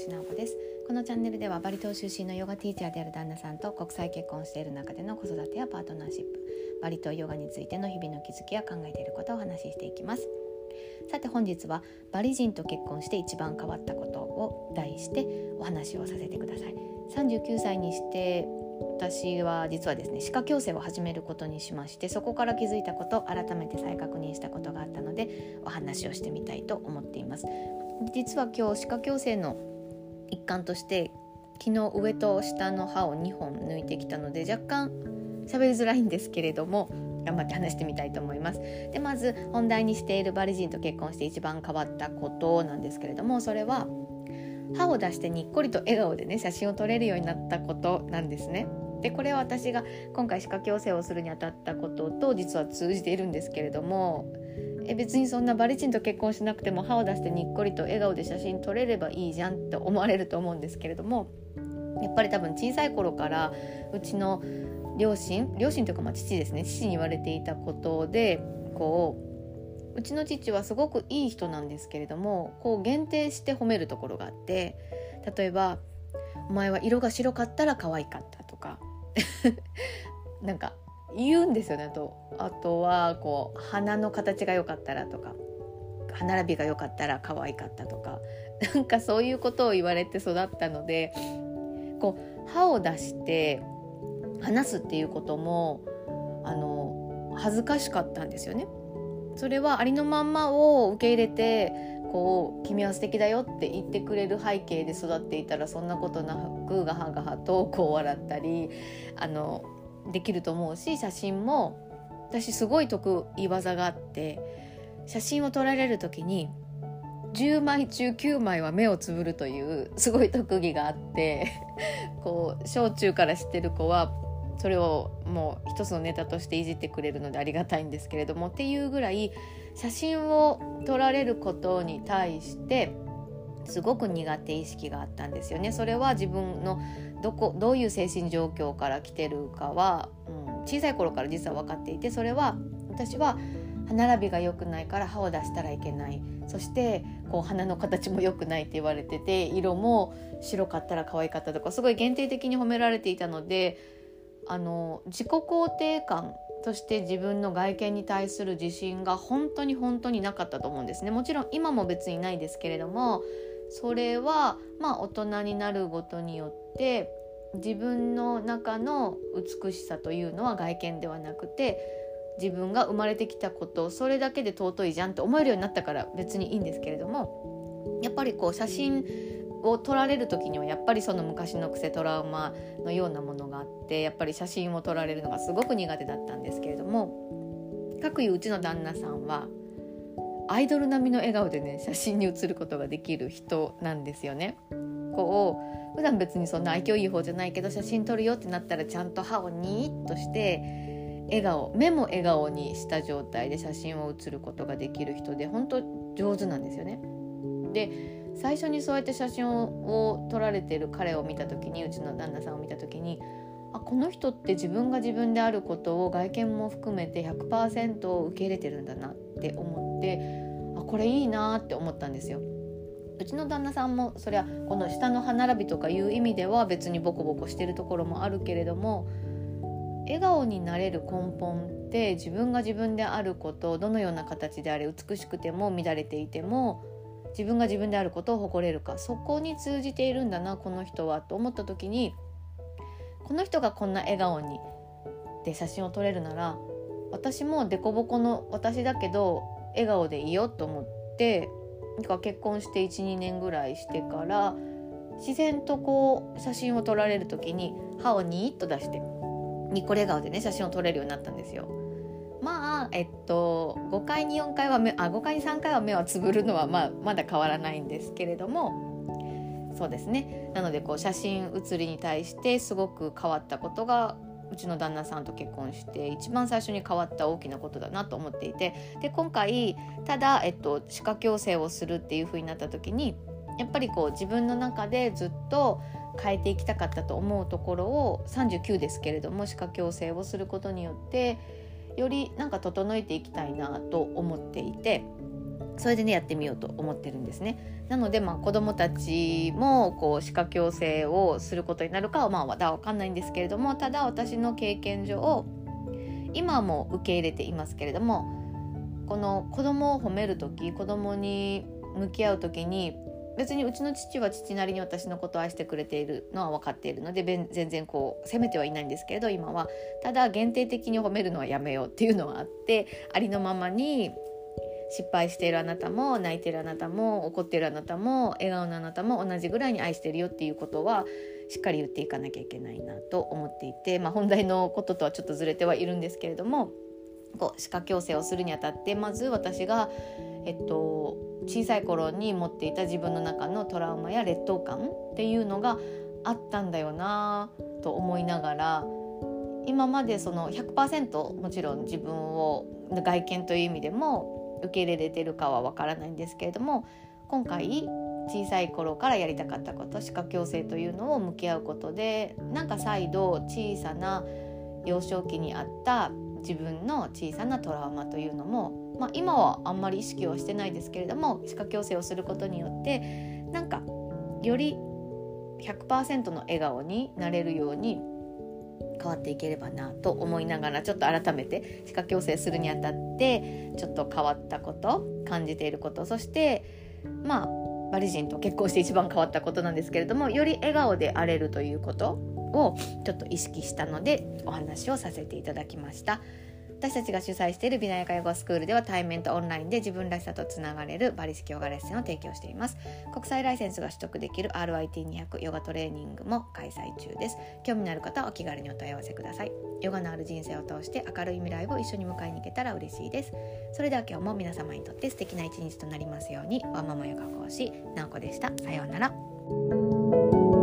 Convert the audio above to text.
師直子です。このチャンネルではバリ島出身のヨガティーチャーである旦那さんと国際結婚している中での子育てやパートナーシップバリ島ヨガについての日々の気づきや考えていることをお話ししていきます。さて本日はバリ人と結婚して一番変わったことを題してお話をさせてください。39歳にして私は実はですね歯科矯正を始めることにしましてそこから気づいたこと改めて再確認したことがあったのでお話をしてみたいと思っています。実は今日歯科矯正の一環として昨日上と下の歯を2本抜いてきたので若干喋りづらいんですけれども頑張って話してみたいと思います。でまず本題にしているバリ人と結婚して一番変わったことなんですけれどもそれは歯を出してにっこりと笑顔でね写真を撮れるようになったことなんですね。でこれは私が今回歯科矯正をするにあたったことと実は通じているんですけれどもえ別にそんなバリチンと結婚しなくても歯を出してにっこりと笑顔で写真撮れればいいじゃんって思われると思うんですけれどもやっぱり多分小さい頃からうちの両親両親というかまあ父ですね父に言われていたことでこううちの父はすごくいい人なんですけれどもこう限定して褒めるところがあって例えば「お前は色が白かったら可愛かった」とか なんか言うんですよねあとあとはこう鼻の形が良かったらとか歯並びが良かったら可愛かったとか なんかそういうことを言われて育ったのでこう歯を出して話すっていうこともあの恥ずかしかったんですよね。それはありのまんまを受け入れてこう君は素敵だよって言ってくれる背景で育っていたらそんなことなくガハガハとこう笑ったりあのできると思うし写真も私すごい得意技があって写真を撮られる時に10枚中9枚は目をつぶるというすごい特技があって こう小中から知ってる子はそれをもう一つのネタとしていじってくれるのでありがたいんですけれどもっていうぐらい写真を撮られることに対してすごく苦手意識があったんですよね。それは自分のどこどういう精神状況から来てるかは、うん、小さい頃から実は分かっていてそれは私は歯並びが良くないから歯を出したらいけない。そしてこう鼻の形も良くないって言われてて色も白かったら可愛かったとかすごい限定的に褒められていたのであの自己肯定感そして自分の外見に対する自信が本当に本当になかったと思うんですね。もちろん今も別にないですけれどもそれはまあ大人になるごとによって自分の中の美しさというのは外見ではなくて自分が生まれてきたことそれだけで尊いじゃんって思えるようになったから別にいいんですけれどもやっぱりこう写真を撮られる時にはやっぱりその昔の癖トラウマのようなものがあってやっぱり写真を撮られるのがすごく苦手だったんですけれども各いううちの旦那さんはアイドル並みの笑顔でね写真に写ることができる人なんですよね。こう普段別にそんな愛嬌いい方じゃないけど写真撮るよってなったらちゃんと歯をニーッとして笑顔目も笑顔にした状態で写真を写ることができる人で本当上手なんですよね。で最初にそうやって写真を撮られてる彼を見た時にうちの旦那さんを見た時にあこの人って自分が自分であることを外見も含めて100%受け入れてるんだなって思ってあこれいいなって思ったんですよ。うちの旦那さんもそりゃこの下の歯並びとかいう意味では別にボコボコしてるところもあるけれども笑顔になれる根本って自分が自分であることどのような形であれ美しくても乱れていても自分が自分であることを誇れるかそこに通じているんだなこの人はと思った時にこの人がこんな笑顔にで写真を撮れるなら私も凸凹の私だけど笑顔でいいよと思ってなんか結婚して12年ぐらいしてから自然とこう写真を撮られる時に歯をニーッと出してニコレ顔でね写真を撮れるようになったんですよ。まあえっと5回に4回は目あ5回に3回は目はつぶるのは、まあ、まだ変わらないんですけれどもそうですねなのでこう写真写りに対してすごく変わったことがうちの旦那さんと結婚して一番最初に変わった大きなことだなと思っていてで今回ただ、えっと、歯科矯正をするっていう風になった時にやっぱりこう自分の中でずっと変えていきたかったと思うところを39ですけれども歯科矯正をすることによってよりなんか整えていきたいなと思っていてそれでねやってみようと思ってるんですね。なのでまあ子どもたちもこう歯科矯正をすることになるかはまあまだ分かんないんですけれどもただ私の経験上今も受け入れていますけれどもこの子供を褒める時子供に向き合う時に別にうちの父は父なりに私のことを愛してくれているのは分かっているので全然こう責めてはいないんですけれど今はただ限定的に褒めるのはやめようっていうのはあってありのままに失敗しているあなたも泣いているあなたも怒っているあなたも笑顔のあなたも同じぐらいに愛してるよっていうことはしっかり言っていかなきゃいけないなと思っていて、まあ、本題のこととはちょっとずれてはいるんですけれどもこう歯科矯正をするにあたってまず私が、えっと、小さい頃に持っていた自分の中のトラウマや劣等感っていうのがあったんだよなと思いながら今までその100%もちろん自分を外見という意味でも受け入れれてるかはわからないんですけれども今回小さい頃からやりたかったこと歯科矯正というのを向き合うことでなんか再度小さな幼少期にあった自分の小さなトラウマというのも、まあ、今はあんまり意識はしてないですけれども歯科矯正をすることによってなんかより100%の笑顔になれるように変わっていければなと思いながらちょっと改めて歯科矯正するにあたってちょっと変わったこと感じていることそしてまあバリ人と結婚して一番変わったことなんですけれどもより笑顔で荒れるということをちょっと意識したのでお話をさせていただきました。私たちが主催している美大介護スクールでは対面とオンラインで自分らしさとつながれるバリ式ヨガレッスンを提供しています。国際ライセンスが取得できる RIT200 ヨガトレーニングも開催中です。興味のある方はお気軽にお問い合わせください。ヨガのある人生を通して明るい未来を一緒に迎えに行けたら嬉しいです。それでは今日も皆様にとって素敵な一日となりますように。ワンママヨガ講師なおこでした。さようなら。